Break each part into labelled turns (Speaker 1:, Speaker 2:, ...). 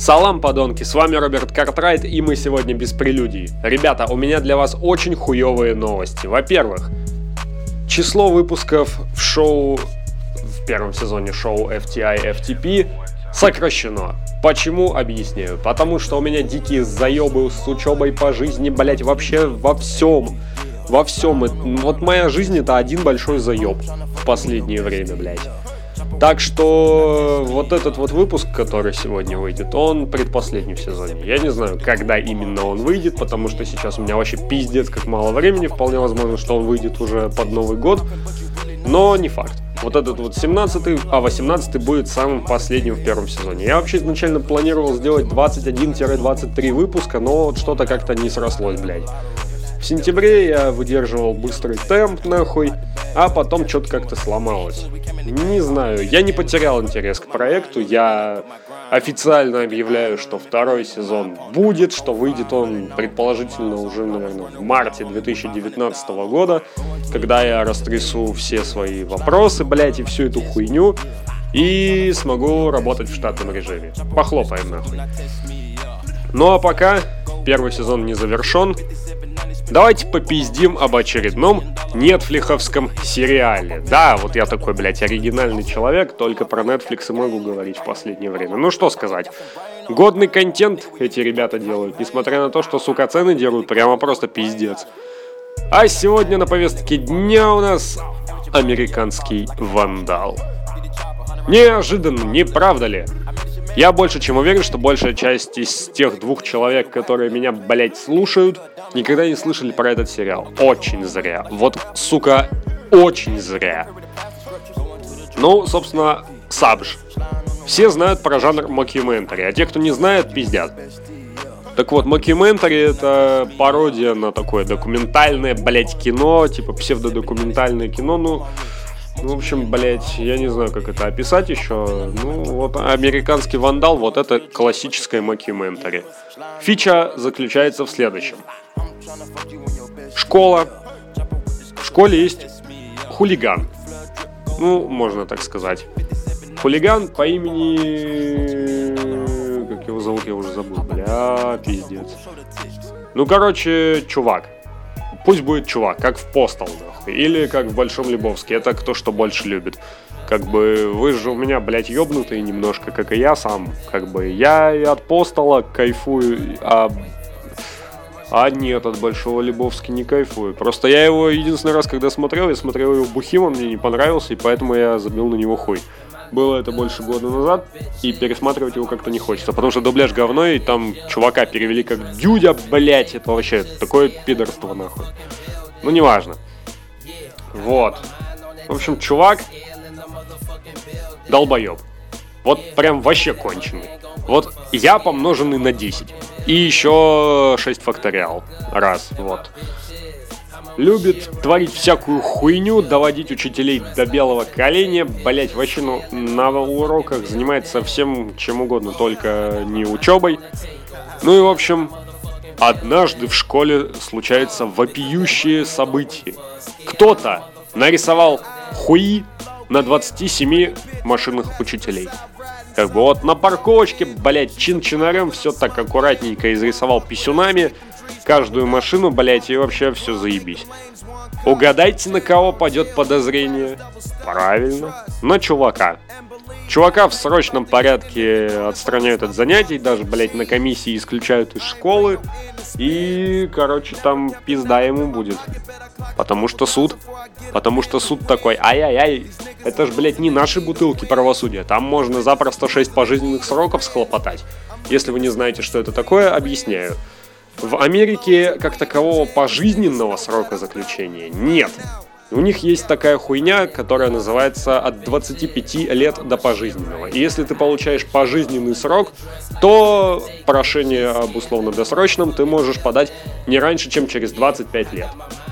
Speaker 1: Салам, подонки, с вами Роберт Картрайт, и мы сегодня без прелюдий. Ребята, у меня для вас очень хуевые новости. Во-первых, число выпусков в шоу, в первом сезоне шоу FTI FTP сокращено. Почему? Объясняю. Потому что у меня дикие заебы с учебой по жизни, блять, вообще во всем. Во всем. Вот моя жизнь это один большой заеб в последнее время, блять. Так что вот этот вот выпуск, который сегодня выйдет, он предпоследний в сезоне. Я не знаю, когда именно он выйдет, потому что сейчас у меня вообще пиздец как мало времени. Вполне возможно, что он выйдет уже под Новый год. Но не факт. Вот этот вот 17 а 18 будет самым последним в первом сезоне. Я вообще изначально планировал сделать 21-23 выпуска, но вот что-то как-то не срослось, блядь. В сентябре я выдерживал быстрый темп, нахуй, а потом что-то как-то сломалось. Не знаю, я не потерял интерес к проекту, я официально объявляю, что второй сезон будет, что выйдет он предположительно уже, наверное, в марте 2019 года, когда я растрясу все свои вопросы, блять, и всю эту хуйню, и смогу работать в штатном режиме. Похлопаем нахуй. Ну а пока первый сезон не завершен, Давайте попиздим об очередном нетфлиховском сериале. Да, вот я такой, блядь, оригинальный человек, только про Netflix и могу говорить в последнее время. Ну что сказать. Годный контент эти ребята делают, несмотря на то, что, сука, цены делают прямо просто пиздец. А сегодня на повестке дня у нас американский вандал. Неожиданно, не правда ли? Я больше чем уверен, что большая часть из тех двух человек, которые меня, блять, слушают, никогда не слышали про этот сериал. Очень зря. Вот, сука, очень зря. Ну, собственно, Сабж. Все знают про жанр мокюментари, а те, кто не знает, пиздят. Так вот, мокюментари это пародия на такое документальное, блять, кино, типа псевдодокументальное кино, ну, ну, в общем, блять, я не знаю, как это описать еще. Ну, вот американский вандал, вот это классическое мокюментари. Фича заключается в следующем. Школа. В школе есть хулиган. Ну, можно так сказать. Хулиган по имени... Как его зовут, я уже забыл. Бля, пиздец. Ну, короче, чувак. Пусть будет чувак, как в Постал, нахуй. Или как в Большом Лебовске. Это кто что больше любит. Как бы вы же у меня, блядь, ёбнутые немножко, как и я сам. Как бы я и от Постала кайфую, а а нет, от Большого Лебовски не кайфую. Просто я его единственный раз, когда смотрел, я смотрел его бухим, он мне не понравился, и поэтому я забил на него хуй. Было это больше года назад, и пересматривать его как-то не хочется, потому что дубляж говно, и там чувака перевели как Дюдя, блять, это вообще такое пидорство, нахуй. Ну, неважно. Вот. В общем, чувак долбоеб. Вот прям вообще конченый. Вот я помноженный на 10. И еще 6 факториал. Раз, вот любит творить всякую хуйню, доводить учителей до белого коленя, блять, вообще ну, на уроках занимается всем чем угодно, только не учебой. Ну и в общем, однажды в школе случается вопиющее событие. Кто-то нарисовал хуи на 27 машинных учителей. Как бы вот на парковочке, блять, чин-чинарем все так аккуратненько изрисовал писюнами – каждую машину, блять, и вообще все заебись. Угадайте, на кого пойдет подозрение? Правильно, на чувака. Чувака в срочном порядке отстраняют от занятий, даже, блять, на комиссии исключают из школы. И, короче, там пизда ему будет. Потому что суд. Потому что суд такой, ай-яй-яй, это ж, блядь, не наши бутылки правосудия. Там можно запросто 6 пожизненных сроков схлопотать. Если вы не знаете, что это такое, объясняю. В Америке как такового пожизненного срока заключения нет. У них есть такая хуйня, которая называется от 25 лет до пожизненного. И если ты получаешь пожизненный срок, то прошение об условно-досрочном ты можешь подать не раньше, чем через 25 лет.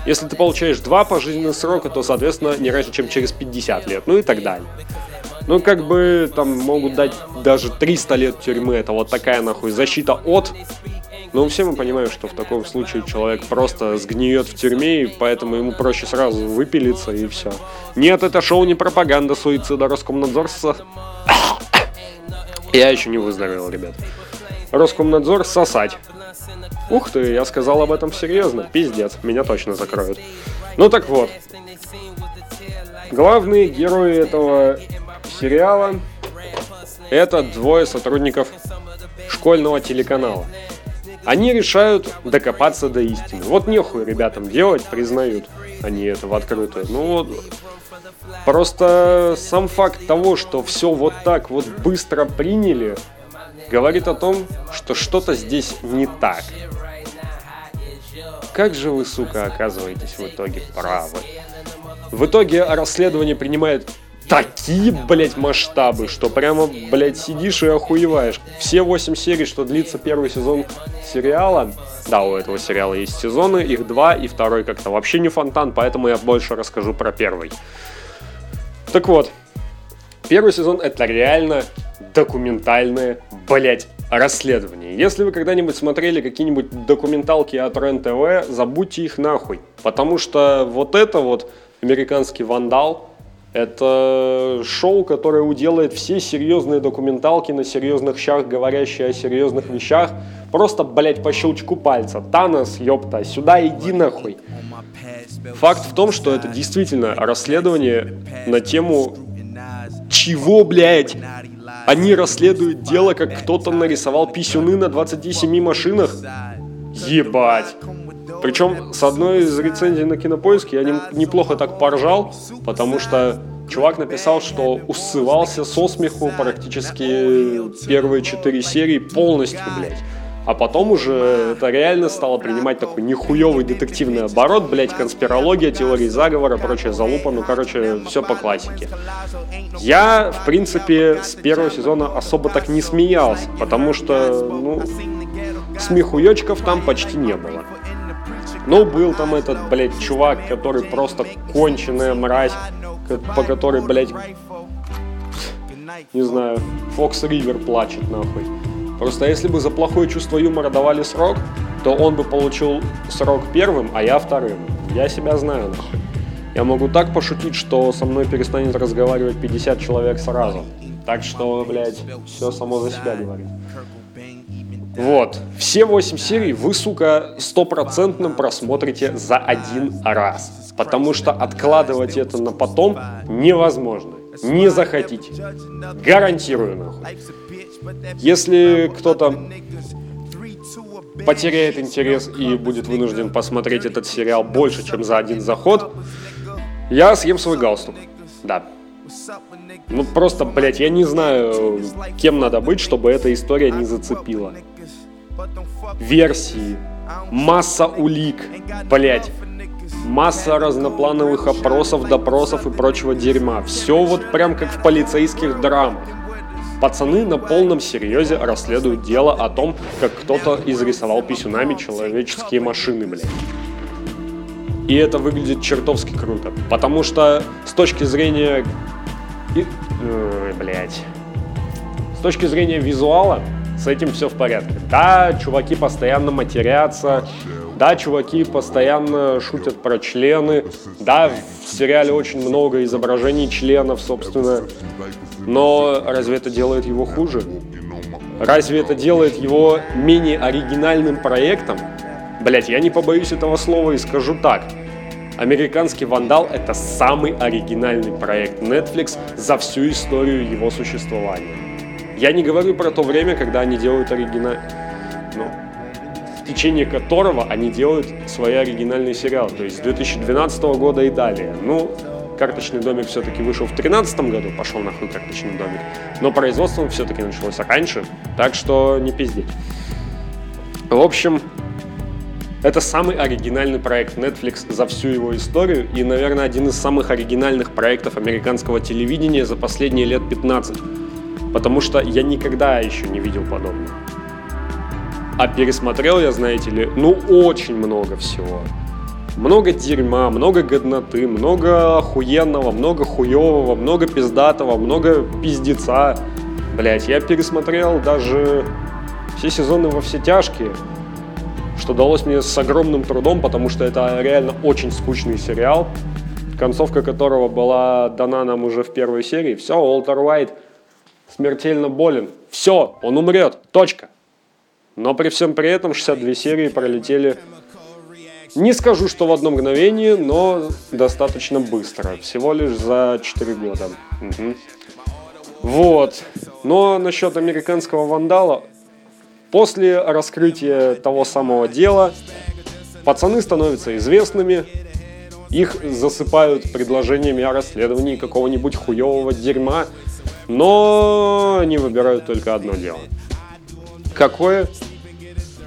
Speaker 1: Если ты получаешь два пожизненных срока, то, соответственно, не раньше, чем через 50 лет, ну и так далее. Ну, как бы там могут дать даже 300 лет тюрьмы, это вот такая нахуй защита от но все мы понимаем, что в таком случае человек просто сгниет в тюрьме, и поэтому ему проще сразу выпилиться и все. Нет, это шоу не пропаганда суицида Роскомнадзорца. Я еще не выздоровел, ребят. Роскомнадзор сосать. Ух ты, я сказал об этом серьезно. Пиздец, меня точно закроют. Ну так вот. Главные герои этого сериала это двое сотрудников школьного телеканала. Они решают докопаться до истины. Вот нехуй ребятам делать, признают они это в открытую. Ну вот, просто сам факт того, что все вот так вот быстро приняли, говорит о том, что что-то здесь не так. Как же вы, сука, оказываетесь в итоге правы? В итоге расследование принимает такие, блядь, масштабы, что прямо, блядь, сидишь и охуеваешь. Все восемь серий, что длится первый сезон сериала, да, у этого сериала есть сезоны, их два, и второй как-то вообще не фонтан, поэтому я больше расскажу про первый. Так вот, первый сезон это реально документальное, блять, расследование. Если вы когда-нибудь смотрели какие-нибудь документалки от РЕН-ТВ, забудьте их нахуй. Потому что вот это вот американский вандал, это шоу, которое уделает все серьезные документалки на серьезных щах, говорящие о серьезных вещах. Просто, блять, по щелчку пальца. Танос, ёпта, сюда иди нахуй. Факт в том, что это действительно расследование на тему чего, блядь? Они расследуют дело, как кто-то нарисовал писюны на 27 машинах? Ебать. Причем с одной из рецензий на Кинопоиске я неплохо так поржал, потому что чувак написал, что усывался со смеху практически первые четыре серии полностью, блядь. А потом уже это реально стало принимать такой нихуевый детективный оборот, блять, конспирология, теории заговора, прочая залупа, ну, короче, все по классике. Я, в принципе, с первого сезона особо так не смеялся, потому что, ну, смехуёчков там почти не было. Ну, был там этот, блядь, чувак, который просто конченая мразь, по которой, блядь, не знаю, Фокс Ривер плачет нахуй. Просто если бы за плохое чувство юмора давали срок, то он бы получил срок первым, а я вторым. Я себя знаю нахуй. Я могу так пошутить, что со мной перестанет разговаривать 50 человек сразу. Так что, блядь, все само за себя говорит. Вот. Все 8 серий вы, сука, стопроцентно просмотрите за один раз. Потому что откладывать это на потом невозможно. Не захотите. Гарантирую, нахуй. Если кто-то потеряет интерес и будет вынужден посмотреть этот сериал больше, чем за один заход, я съем свой галстук. Да. Ну просто, блядь, я не знаю, кем надо быть, чтобы эта история не зацепила версии, масса улик, блять, масса разноплановых опросов, допросов и прочего дерьма. Все вот прям как в полицейских драмах. Пацаны на полном серьезе расследуют дело о том, как кто-то изрисовал писюнами человеческие машины, блядь. И это выглядит чертовски круто. Потому что с точки зрения... И... Ой, блядь. С точки зрения визуала, с этим все в порядке. Да, чуваки постоянно матерятся, да, чуваки постоянно шутят про члены, да, в сериале очень много изображений членов, собственно, но разве это делает его хуже? Разве это делает его менее оригинальным проектом? Блять, я не побоюсь этого слова и скажу так. Американский вандал это самый оригинальный проект Netflix за всю историю его существования. Я не говорю про то время, когда они делают оригинал... Ну, в течение которого они делают свои оригинальные сериалы. То есть с 2012 года и далее. Ну, «Карточный домик» все-таки вышел в 2013 году, пошел нахуй «Карточный домик». Но производство все-таки началось раньше, так что не пизди. В общем, это самый оригинальный проект Netflix за всю его историю и, наверное, один из самых оригинальных проектов американского телевидения за последние лет 15 потому что я никогда еще не видел подобного. А пересмотрел я, знаете ли, ну очень много всего. Много дерьма, много годноты, много охуенного, много хуевого, много пиздатого, много пиздеца. Блять, я пересмотрел даже все сезоны во все тяжкие, что далось мне с огромным трудом, потому что это реально очень скучный сериал, концовка которого была дана нам уже в первой серии. Все, Уолтер Уайт смертельно болен. Все, он умрет. Точка. Но при всем при этом 62 серии пролетели, не скажу, что в одно мгновение, но достаточно быстро. Всего лишь за 4 года. Угу. Вот. Но насчет американского вандала, после раскрытия того самого дела, пацаны становятся известными, их засыпают предложениями о расследовании какого-нибудь хуевого дерьма, но они выбирают только одно дело. Какое?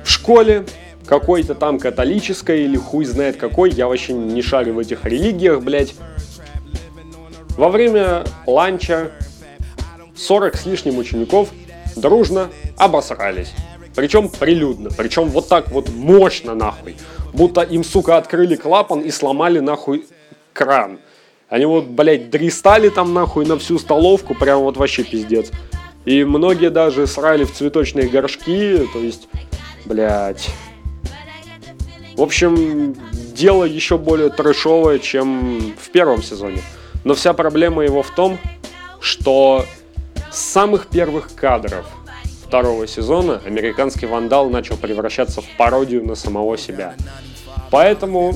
Speaker 1: В школе какой-то там католической или хуй знает какой, я вообще не шарю в этих религиях, блядь. Во время ланча 40 с лишним учеников дружно обосрались. Причем прилюдно, причем вот так вот мощно нахуй. Будто им, сука, открыли клапан и сломали нахуй кран. Они вот, блядь, дристали там нахуй на всю столовку, прям вот вообще пиздец. И многие даже срали в цветочные горшки, то есть, блядь. В общем, дело еще более трэшовое, чем в первом сезоне. Но вся проблема его в том, что с самых первых кадров второго сезона американский вандал начал превращаться в пародию на самого себя. Поэтому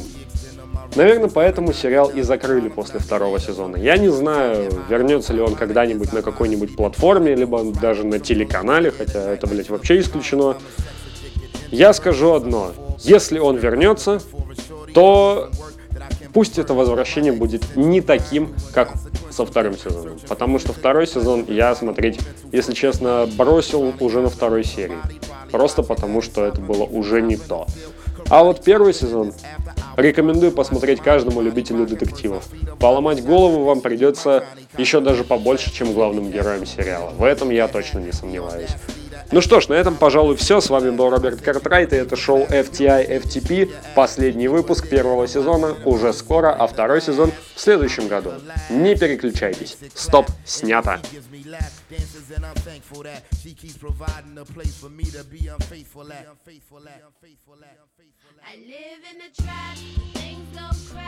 Speaker 1: Наверное, поэтому сериал и закрыли после второго сезона. Я не знаю, вернется ли он когда-нибудь на какой-нибудь платформе, либо даже на телеканале, хотя это, блядь, вообще исключено. Я скажу одно. Если он вернется, то пусть это возвращение будет не таким, как со вторым сезоном. Потому что второй сезон я смотреть, если честно, бросил уже на второй серии. Просто потому, что это было уже не то. А вот первый сезон рекомендую посмотреть каждому любителю детективов. Поломать голову вам придется еще даже побольше, чем главным героям сериала. В этом я точно не сомневаюсь. Ну что ж, на этом, пожалуй, все. С вами был Роберт Картрайт, и это шоу FTI FTP. Последний выпуск первого сезона уже скоро, а второй сезон в следующем году. Не переключайтесь. Стоп, снято. I live in a trap, things go crack.